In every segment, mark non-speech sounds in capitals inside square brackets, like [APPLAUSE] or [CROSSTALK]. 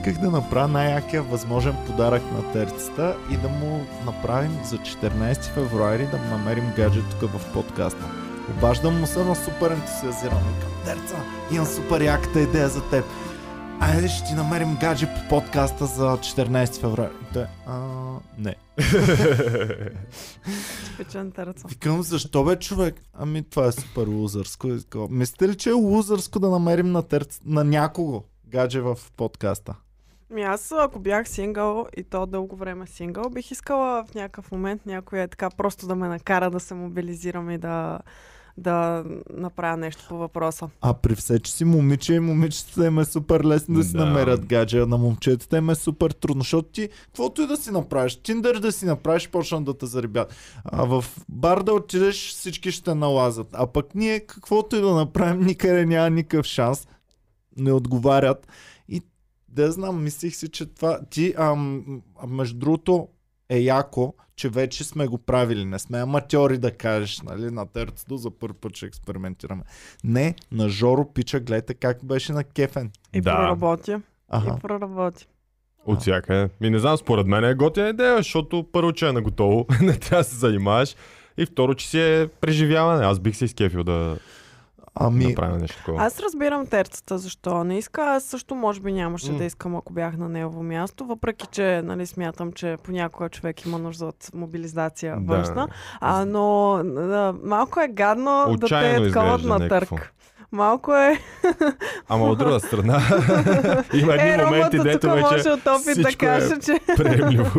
исках да направя най-якия възможен подарък на терцата и да му направим за 14 февруари да му намерим гаджет тук в подкаста. Обаждам му се на супер ентусиазиран. Викам, Терца, имам супер яката идея за теб. Айде ще ти намерим гадже по подкаста за 14 февруари. И той, а, не. Типичен търца. Викам, защо бе човек? Ами това е супер лузърско. Мислите ли, че е лузърско да намерим на, терц... на някого гадже в подкаста? Ми аз, ако бях сингъл и то дълго време сингъл, бих искала в някакъв момент някой е така просто да ме накара да се мобилизирам и да, да направя нещо по въпроса. А при все, че си момиче и момичетата им е супер лесно да си Да. намерят гадже, а на момчетата им е супер трудно, защото ти, каквото и да си направиш, тиндър да си направиш, почнат да те заребят. А в бар да отидеш, всички ще те налазят. А пък ние, каквото и да направим, никъде няма никакъв шанс. Не отговарят. И да знам, мислих си, че това... Ти, ам, между другото, е яко, че вече сме го правили. Не сме аматьори да кажеш, нали, на терцето за първи път ще експериментираме. Не, на Жоро пича, гледайте как беше на Кефен. И Да. проработи. Ага. И проработи. От всяка. Ми не знам, според мен е готина идея, защото първо, че е наготово, [LAUGHS] не трябва да се занимаваш. И второ, че си е преживяване. Аз бих се изкефил да Ами, направя нещо такова. Аз разбирам терцата, защо не иска. Аз също може би нямаше М. да искам, ако бях на негово място, въпреки че нали, смятам, че понякога човек има нужда от мобилизация Да. външна. А, но да, малко е гадно да те Отчаяно е такова на търк. Малко е. [LAUGHS] Ама от друга страна, [LAUGHS] има [LAUGHS] едни е, моменти, Ромата дето тук вече може от опит да е каже, че приемливо.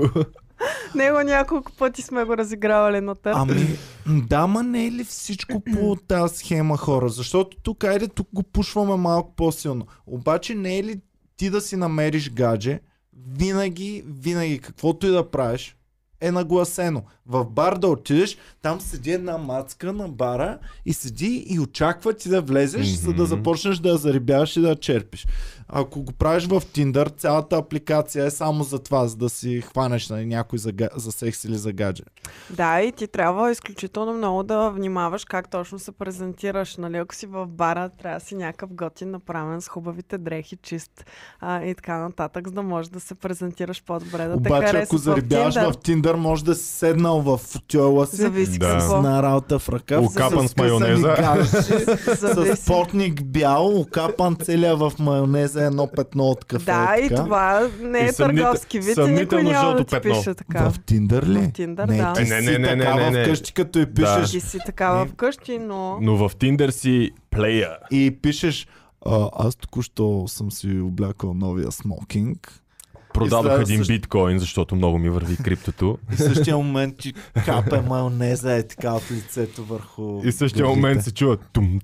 [LAUGHS] него няколко пъти сме го разигравали на търк. ами, да, ма не е ли всичко по [CLEARS THROAT] тази схема хора? Защото тук, айде, тук го пушваме малко по-силно. Обаче не е ли ти да си намериш гадже, винаги, винаги, каквото и да правиш, е нагласено. В бар да отидеш, там седи една мацка на бара и седи и очаква ти да влезеш, mm-hmm. за да започнеш да я зарибяваш и да я черпиш. Ако го правиш в Tinder, цялата апликация е само за това, за да си хванеш на някой за, га- за секс или за гадже. Да, и ти трябва изключително много да внимаваш как точно се презентираш. Нали? Ако си в бара, трябва да си някакъв готин направен с хубавите дрехи, чист а, и така нататък, за да можеш да се презентираш по-добре. Да Обаче, ако зарибяваш Tinder. в Tinder, може да си седнал в футюела си, Зависи Да. с една работа в ръка, Окапан с майонеза. [LAUGHS] с спортник бял, окапан целия в майонеза, едно петно от кафе. Да, и така. това не е И съмнител- търговски вид и никой няма да ти петно. пише така. В Tinder ли? В Tinder, не, да. ти Не, си не, не, не, такава не, не. вкъщи, като и пишеш Ти си такава Не. вкъщи, но... Но в Tinder си плея. и пишеш а, аз току-що съм си облякал новия смокинг. Продадох един също- биткоин, защото много ми върви криптото. И в същия момент ти капе майонеза е така от лицето върху И в същия момент се чува тум,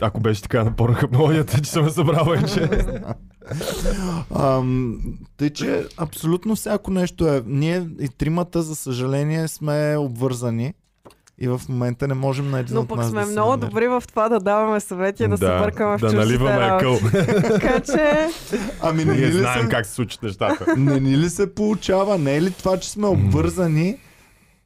Ако беше така на порнхъб мелодията, че съм я събрал вече. Тъй, че абсолютно всяко нещо е. Ние и тримата, за съжаление, сме обвързани и в момента не можем на един Но от пък нас сме да много намерим. добри в това да даваме съвети и да, се бъркаме в да наливаме акъл. [LAUGHS] Така че... Ами не Ние ни, ли знаем се, как се случат нещата. не ни ли се получава? Не е ли това, че сме обвързани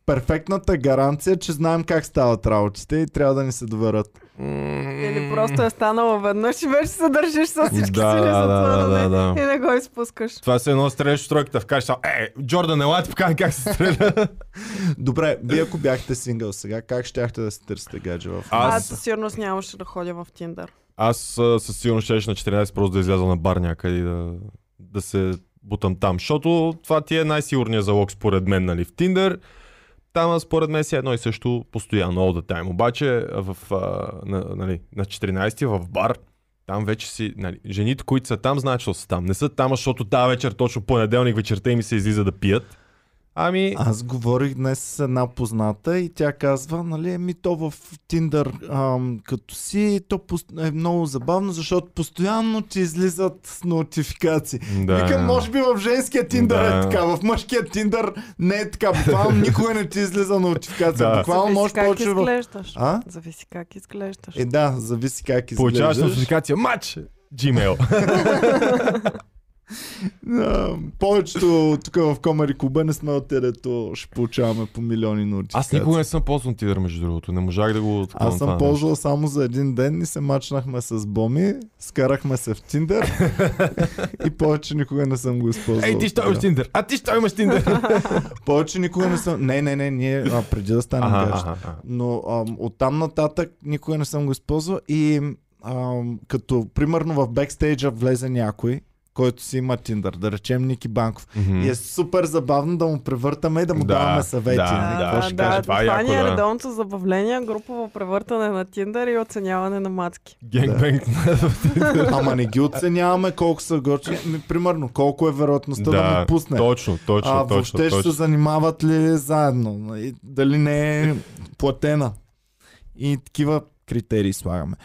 перфектната гаранция, че знаем как стават работите и трябва да ни се доверят? Или просто е станало веднъж и вече се държиш с всички Да, сили да, за това да, да, да, да. и не го изпускаш. Това се едно стреляш в тройката, вкажеш само, е, Джордан, ела ти покажа как се стреля. [LAUGHS] Добре, вие ако бяхте сингъл сега, как щяхте да се търсите гадже в Аз- Аз със сигурност нямаше да ходя в Тиндър. Аз със сигурност щеш на 14 просто да изляза на бар някъде и да, да се бутам там. Защото това ти е най-сигурният залог според мен, нали, в Tinder. Там според мен си е едно и също постоянно, all the time. Обаче в, а, на, нали, на 14 в бар, там вече си, нали, жените, които са там, знаят, че са там. Не са там, защото тази вечер, точно понеделник вечерта им се излиза да пият. Ами, Аз говорих днес с една позната и тя казва, нали, еми то в Тиндър ам, като си, то е много забавно, защото постоянно ти излизат нотификации. да. Викам, може би в женския Тиндър Да. е така, в мъжкия Тиндър не е така. Буквално никога не ти излиза нотификация. Да. Буквално Зависи може как повече в... изглеждаш. А? Зависи как изглеждаш. Е, да, зависи как Получаваш изглеждаш. нотификация, матч! Gmail. [LAUGHS] А, повечето тук в Комари клуба не сме от където ще получаваме по милиони научи. Аз никога не съм ползвал Тидър, между другото. Не можах да го... Аз съм ползвал само за един ден и се мачнахме с Боми, скарахме се в Тиндър [LAUGHS] и повече никога не съм го използвал. Ей, ти що имаш Тиндър? А ти що имаш Тиндър? [LAUGHS] Повече никога не съм... Не, не, не, ние а, преди да станем Ага, ага, ага. Но ам, оттам нататък никога не съм го използвал и ам, като примерно в бекстейджа влезе някой, който си има Тиндър, да речем Ники Банков. Мгм. И е супер забавно да му превъртаме и да му Да, даваме съвети. да, да, Какво да, ще да, каже? Това е това ни е да. редовното забавление, групово превъртане на Тиндър и оценяване на мацки. Генгбенг. [LAUGHS] Ама не ги оценяваме колко са горчи. Ми, примерно, колко е вероятността да, Да, му пусне. Точно, точно, а точно. въобще ще се точно. занимават ли заедно? нали? Дали не е платена? И такива критерии слагаме.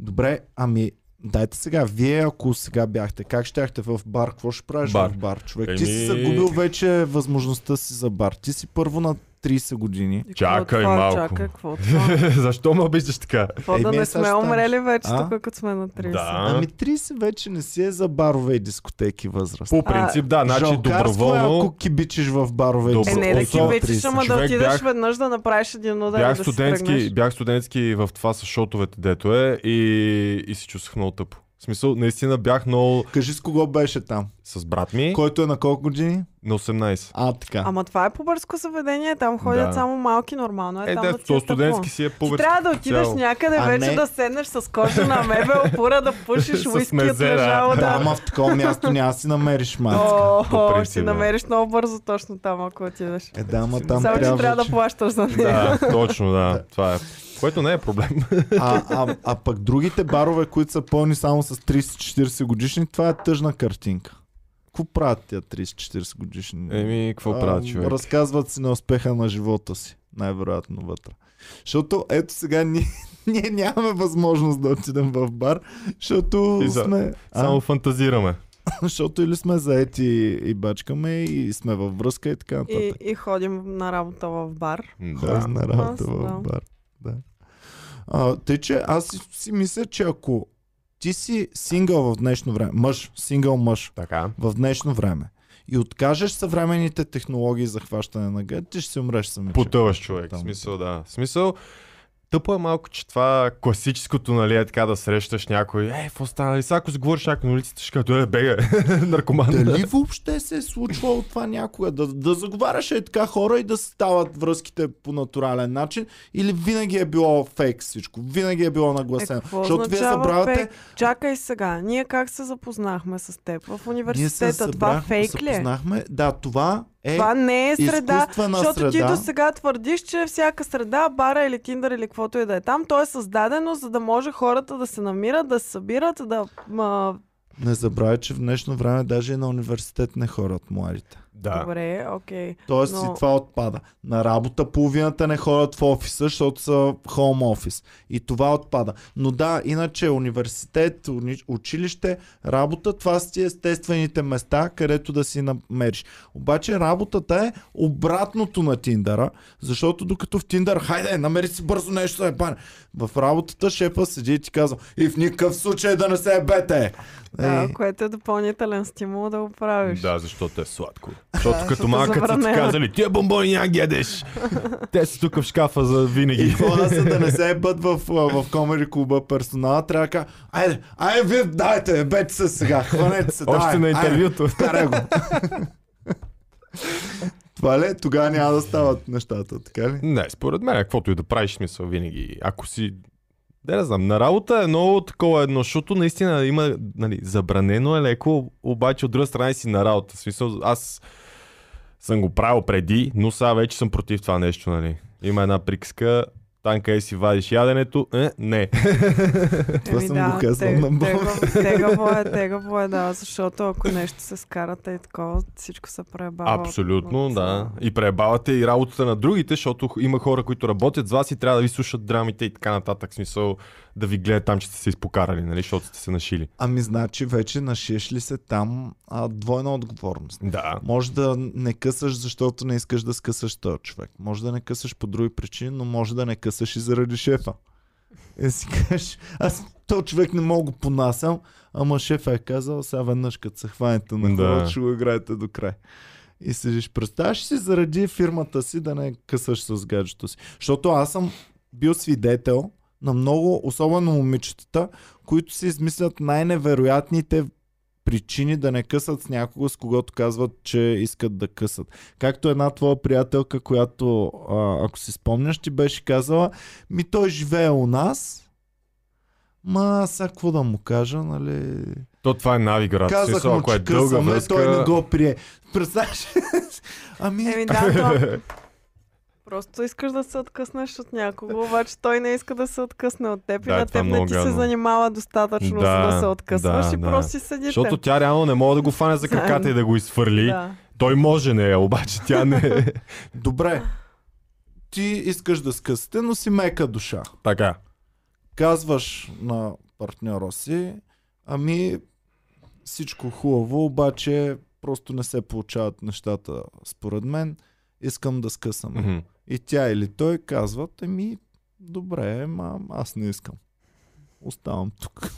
Добре, ами дайте сега, вие ако сега бяхте, как щяхте в бар? Какво ще правиш Бар. в бар, човек? Ти си Еми- загубил вече възможността си за бар. Ти си първо на 30 години. И какво Чакай това? малко. Чакай, какво [LAUGHS] това? Защо ме обиждаш така? Какво да не сега сме умрели вече А? тук, като сме на 30? Да. Ами 30 вече не си е за барове и дискотеки възраст. По принцип, да, значи Жалкарство е, доброволно. ако кибичиш в барове и Добро- Е, не да дискотеки. вечеш, ама да отидеш бях- веднъж да направиш един удар Бях да си студентски, тръгнеш. бях студентски в това с шотовете, дето е, и, и се чувствах много тъпо. В смисъл, наистина бях много Кажи с кого беше там. с брат ми Който е на колко години? На 18. А, така. Ама това е по-бърско заведение, там ходят Да. само малки, нормално е, Е, там да, то студентски си е Ти по трябва да отидеш цяло. някъде А, вече не. да седнеш с кожена мебел, пура да пушиш уиски от лежало, Да, ама в такова място няма си намериш мацка. По О, принцип, ще намериш много бързо точно там, ако отидеш. Е, да, ама там Само, че трябва, трябва да плащаш за нея. Да, точно, да. Това е. Което не е проблем. а, а, а пък другите барове, които са пълни само с 30-40 годишни, това е тъжна картинка. Какво правят тия 30-40 годишни? Еми, какво А, правят човек? Разказват си на успеха на живота си. Най-вероятно вътре. Защото ето сега ние, [LAUGHS] ние нямаме възможност да отидем в бар, защото И за- сме... А? Само фантазираме. [LAUGHS] Защото или сме заети и бачкаме и сме във връзка и така нататък. И, и ходим на работа в бар. Ходим Да. на работа Аз, в да. бар. Да. А, тъй, че аз си, си мисля, че ако ти си сингъл в днешно време, мъж, сингъл мъж Така. в днешно време и откажеш съвременните технологии за хващане на гъд, ти ще си умреш сами. Потъваш човек. Там. В смисъл, да. Смисъл, тъпо е малко, че това класическото, нали, е така да срещаш някой. Ей, какво стана? Нали, сега ако заговориш някой на улицата, ще кажа, е, бега, [LAUGHS] наркоман. Дали въобще се е случвало това някога? Да, да заговаряш е така хора и да стават връзките по натурален начин? Или винаги е било фейк всичко? Винаги е било нагласено? Е, Защото вие забравяте, фейк? Чакай сега, ние как се запознахме с теб? В ние се университета. Това събрах, фейк ли е? запознахме. Да, това е Това не е среда, защото ти среда. до сега твърдиш, че всяка среда, бара или тиндър или каквото и да е там, то е създадено, за да може хората да се намират, да се събират, да... Не забравяй, че в днешно време даже и на университет не ходят младите. Да. Добре, окей. Тоест Но- и това отпада. На работа половината не ходят в офиса, защото са хоум офис. И това отпада. Но да, иначе университет, уни- училище, работа, това са ти естествените места, където да си намериш. Обаче работата е обратното на Тиндъра, защото докато в Тиндър, хайде, намери си бързо нещо да е бане. В работата шефа седи и ти казва, и в никакъв случай да не се ебете. Да, Е, което е допълнителен стимул да го правиш. Да, защото е сладко. Защото като малък са ти казали, тия бомбони няма ги ядеш. Те са тук в шкафа за И винаги. хора са да не се ебат в, в комери клуба персонала, трябва да кажа, айде, айде вие дайте, бете се сега, хванете се, Още давай, на айде, интервюто. вкарай го. Това ли? е? Тогава няма да стават нещата, така ли? Не, според мен, каквото и да правиш смисъл винаги. Ако си да не знам, на работа е много такова едно, защото наистина има, нали, забранено е леко, обаче от друга страна си на работа. В смисъл, аз съм го правил преди, но сега вече съм против това нещо, нали. Има една приказка, там къде си вадиш яденето, е, не. [LAUGHS] Това съм го казвал на Бог. тегаво- е, [LAUGHS] тегаво е, да, защото ако нещо се скарате и такова, всичко се преебава. от- Абсолютно, от- да. И пребавате и работата на другите, защото има хора, които работят с вас и трябва да ви слушат драмите и така нататък. Смисъл да ви гледат там, че сте се изпокарали, нали, защото сте се нашили. Ами значи вече нашиеш ли се там а, двойна отговорност. Да. Може да не късаш, защото не искаш да скъсаш този човек. Може да не късаш по други причини, но може да не късаш и заради шефа. И си кажеш, аз то човек не мога го понасям, ама шеф е казал, сега веднъж като се хванете на Да. хората, ще го играете до край. И седиш, представяш си заради фирмата си да не късаш с гаджето си. Защото аз съм бил свидетел на много, особено момичетата, които си измислят най-невероятните причини да не късат с някого, с когото казват, че искат да късат. Както една твоя приятелка, която, а, ако си спомняш, ти беше казала, ми той живее у нас, ма сега какво да му кажа, нали... То това е навик, брат. Казах Смисъл, му, ако е че дълга късаме, връзка... той не го прие. Представяш? [LAUGHS] ами, Еми да, то... [LAUGHS] Просто искаш да се откъснеш от някого, обаче той не иска да се откъсне от теб и Да, на това е теб не ти се занимава достатъчно Да, за да се откъсваш да, и да. просто си седите. Защото тя реално не може да го фане за краката и да го изфърли. Да. Той може не, обаче тя не. [LAUGHS] добре. Ти искаш да скъсате, но си мека душа. така. казваш на партньора си, ами всичко хубаво, обаче просто не се получават нещата според мен, искам да скъсаме. Мгм. И тя или той казват, ами добре, ма аз не искам. Оставам тук.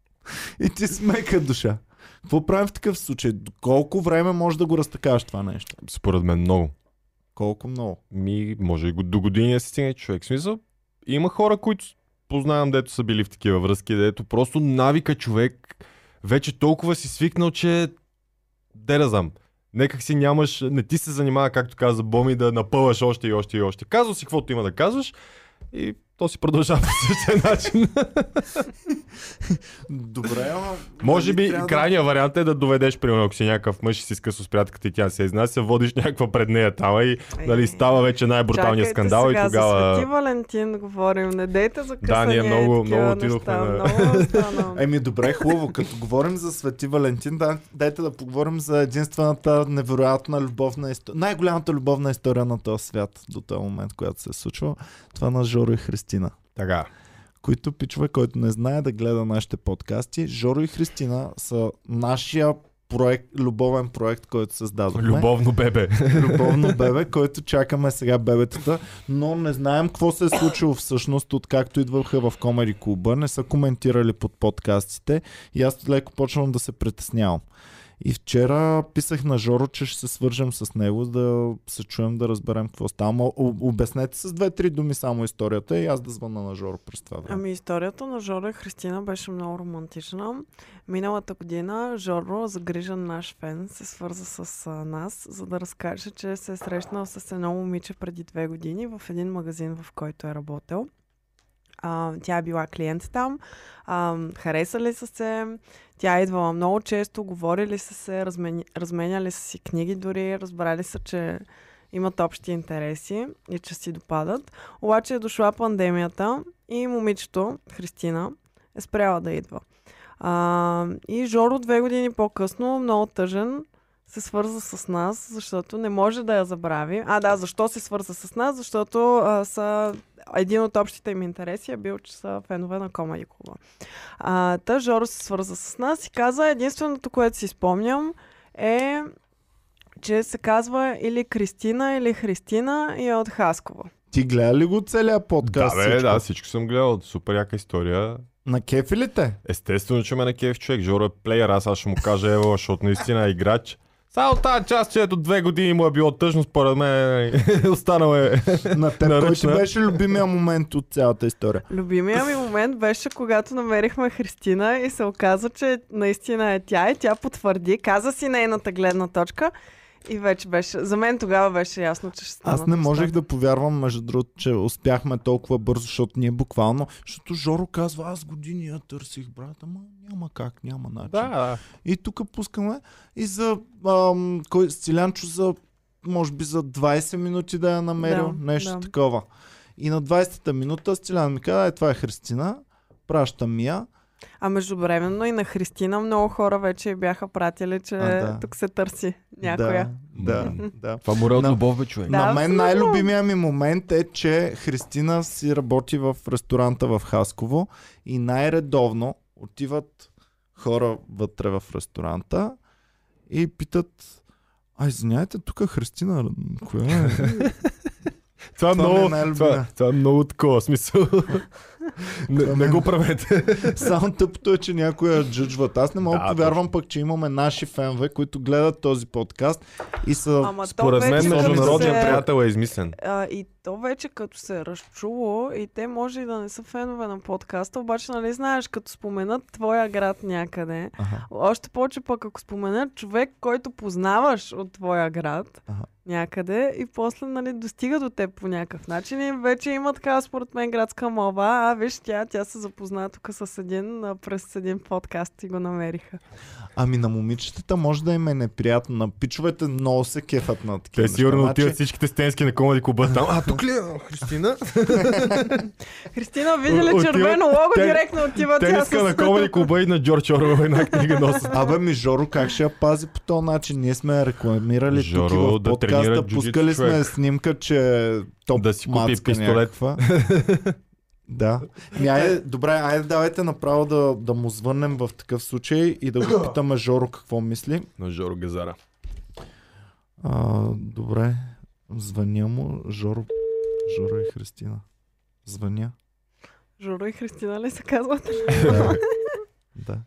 [LAUGHS] И ти смека душа. Какво правим в такъв случай? Колко време може да го разтакаваш това нещо? Според мен много. Колко много? Ми, може и до години да си стигне човек. В смисъл, има хора, които познавам, дето са били в такива връзки, дето просто навика човек вече толкова си свикнал, че де да знам. Некак си нямаш, не ти се занимава, както каза Боми, да напъваш още и още и още. Казва си каквото има да казваш и то си продължава по същия [LAUGHS] начин. Добре, ама... Може нали би трябва да- крайният вариант е да доведеш, примерно, ако си някакъв мъж и си скъсо с приятелката и тя се изнася, водиш някаква пред нея тама и нали, става вече най-бруталният Чакайте скандал сега и тогава... Свети Валентин говорим, не дейте за Да, късания ние много- много отидохме на-. [LAUGHS] Еми добре, хубаво. Като говорим за Свети Валентин, да, дайте да поговорим за единствената невероятна любовна история. Най-голямата любовна история на този свят до този момент, която се е случва. Това на Жоро и Христина. Така. Които пичове, който не знае да гледа нашите подкасти, Жоро и Христина са нашия проект, любовен проект, който създадохме. Любовно бебе. [LAUGHS] любовно [LAUGHS] бебе, който чакаме сега бебетата, но не знаем какво се е случило всъщност, откакто идваха в Комери клуба, не са коментирали под подкастите и аз леко почвам да се притеснявам. И вчера писах на Жоро, че ще се свържем с него, да се чуем да разберем какво става. Обяснете с две-три думи само историята и аз да звъна на Жоро през това време. Ами историята на Жоро и Христина беше много романтична. Миналата година Жоро, загрижен наш фен, се свърза с нас, за да разкаже, че се е срещнал с едно момиче преди две години в един магазин, в който е работил. А, тя е била клиент там, а, харесали са се, тя е идвала много често, говорили са се, размени, разменяли са си книги дори, разбрали са, че имат общи интереси и че си допадат. Обаче е дошла пандемията и момичето, Христина, е спряла да идва. А, и Жоро две години по-късно, много тъжен, се свърза с нас, защото не може да я забрави. А, да, защо се свърза с нас? Защото а, са един от общите им интереси е бил, че са фенове на Комади Клуба. А, та Жоро се свърза с нас и каза, единственото, което си спомням е, че се казва или Кристина, или Христина и е от Хасково. Ти гледа ли го целият Да, подкаст? бе, всичко? да, всичко съм гледал. Супер яка история. На кефи ли те? Естествено, че ме на кеф човек. Жоро е плеер, аз аз ще му кажа [LAUGHS] ево, защото наистина е играч. Само тази част, че ето две години му е било тъжно, според мен [LAUGHS] останал е. На теб кой ти Наръчна. беше любимия момент от цялата история? Любимия ми момент беше, когато намерихме Христина и се оказа, че наистина е тя и тя потвърди, каза си нейната гледна точка и вече беше, за мен тогава беше ясно, че ще стане. Аз не можех да повярвам, между другото, че успяхме толкова бързо, защото ние буквално, защото Жоро казва, аз години я търсих, брат, ама няма как, няма начин. да. И тук пускаме и за ам, кой, Стилянчо за, може би за 20 минути да я намерил, Да, нещо да. такова. И на 20-та минута Стилян ми каза, е, това е Христина, пращам я. А междувременно и на Христина много хора вече бяха пратили, че А, да. тук се търси някоя. Да, да, да. Това морал На- любов, бе, човек. Да, на мен най-любимия ми момент е, че Христина си работи в ресторанта в Хасково и най-редовно отиват хора вътре в ресторанта и питат а, извиняйте, тук Христина, коя е? Това, [LAUGHS] Това е ми е много, най-любимия. това, това е много такова смисъл. [LAUGHS] Не, не го правете. [LAUGHS] Само тъпото е, че някой я джуджват. Аз не мога да повярвам пък, че имаме наши фенове, които гледат този подкаст и са... Ама Според мен международният се- приятел е измислен. А, и то вече като се е разчуло и те може и да не са фенове на подкаста, обаче нали знаеш, като споменат твоя град някъде, Аха. още повече пък ако споменат човек, който познаваш от твоя град Аха. някъде и после нали, достига до теб по някакъв начин и вече има така според мен градска мова, а виж тя, тя се запозна тук с един през един подкаст и го намериха. Ами на момичетата може да им е неприятно. На пичовете много се кефат на такива Те сигурно отиват Значи, всичките стенски на Комеди клуба там. А, тук ли е Христина? [LAUGHS] Христина, види ли червено лого, директно отива тя с... на Комеди клуба и на Джордж Орвел една книга носят. [LAUGHS] Абе ми Жоро как ще я пази по този начин? Ние сме рекламирали тук в да подкаста. Пускали сме снимка, че топ Да си купи пистолет. [LAUGHS] Да. Ми, айде, добре, айде давайте направо да, да му звъннем в такъв случай и да го питаме Жоро какво мисли. На Жоро Газара. А, добре, звъня му Жоро, Жоро и Христина. Звъня. Жоро и Христина ли се казват? [LAUGHS] Да.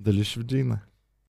Дали ще вдигне?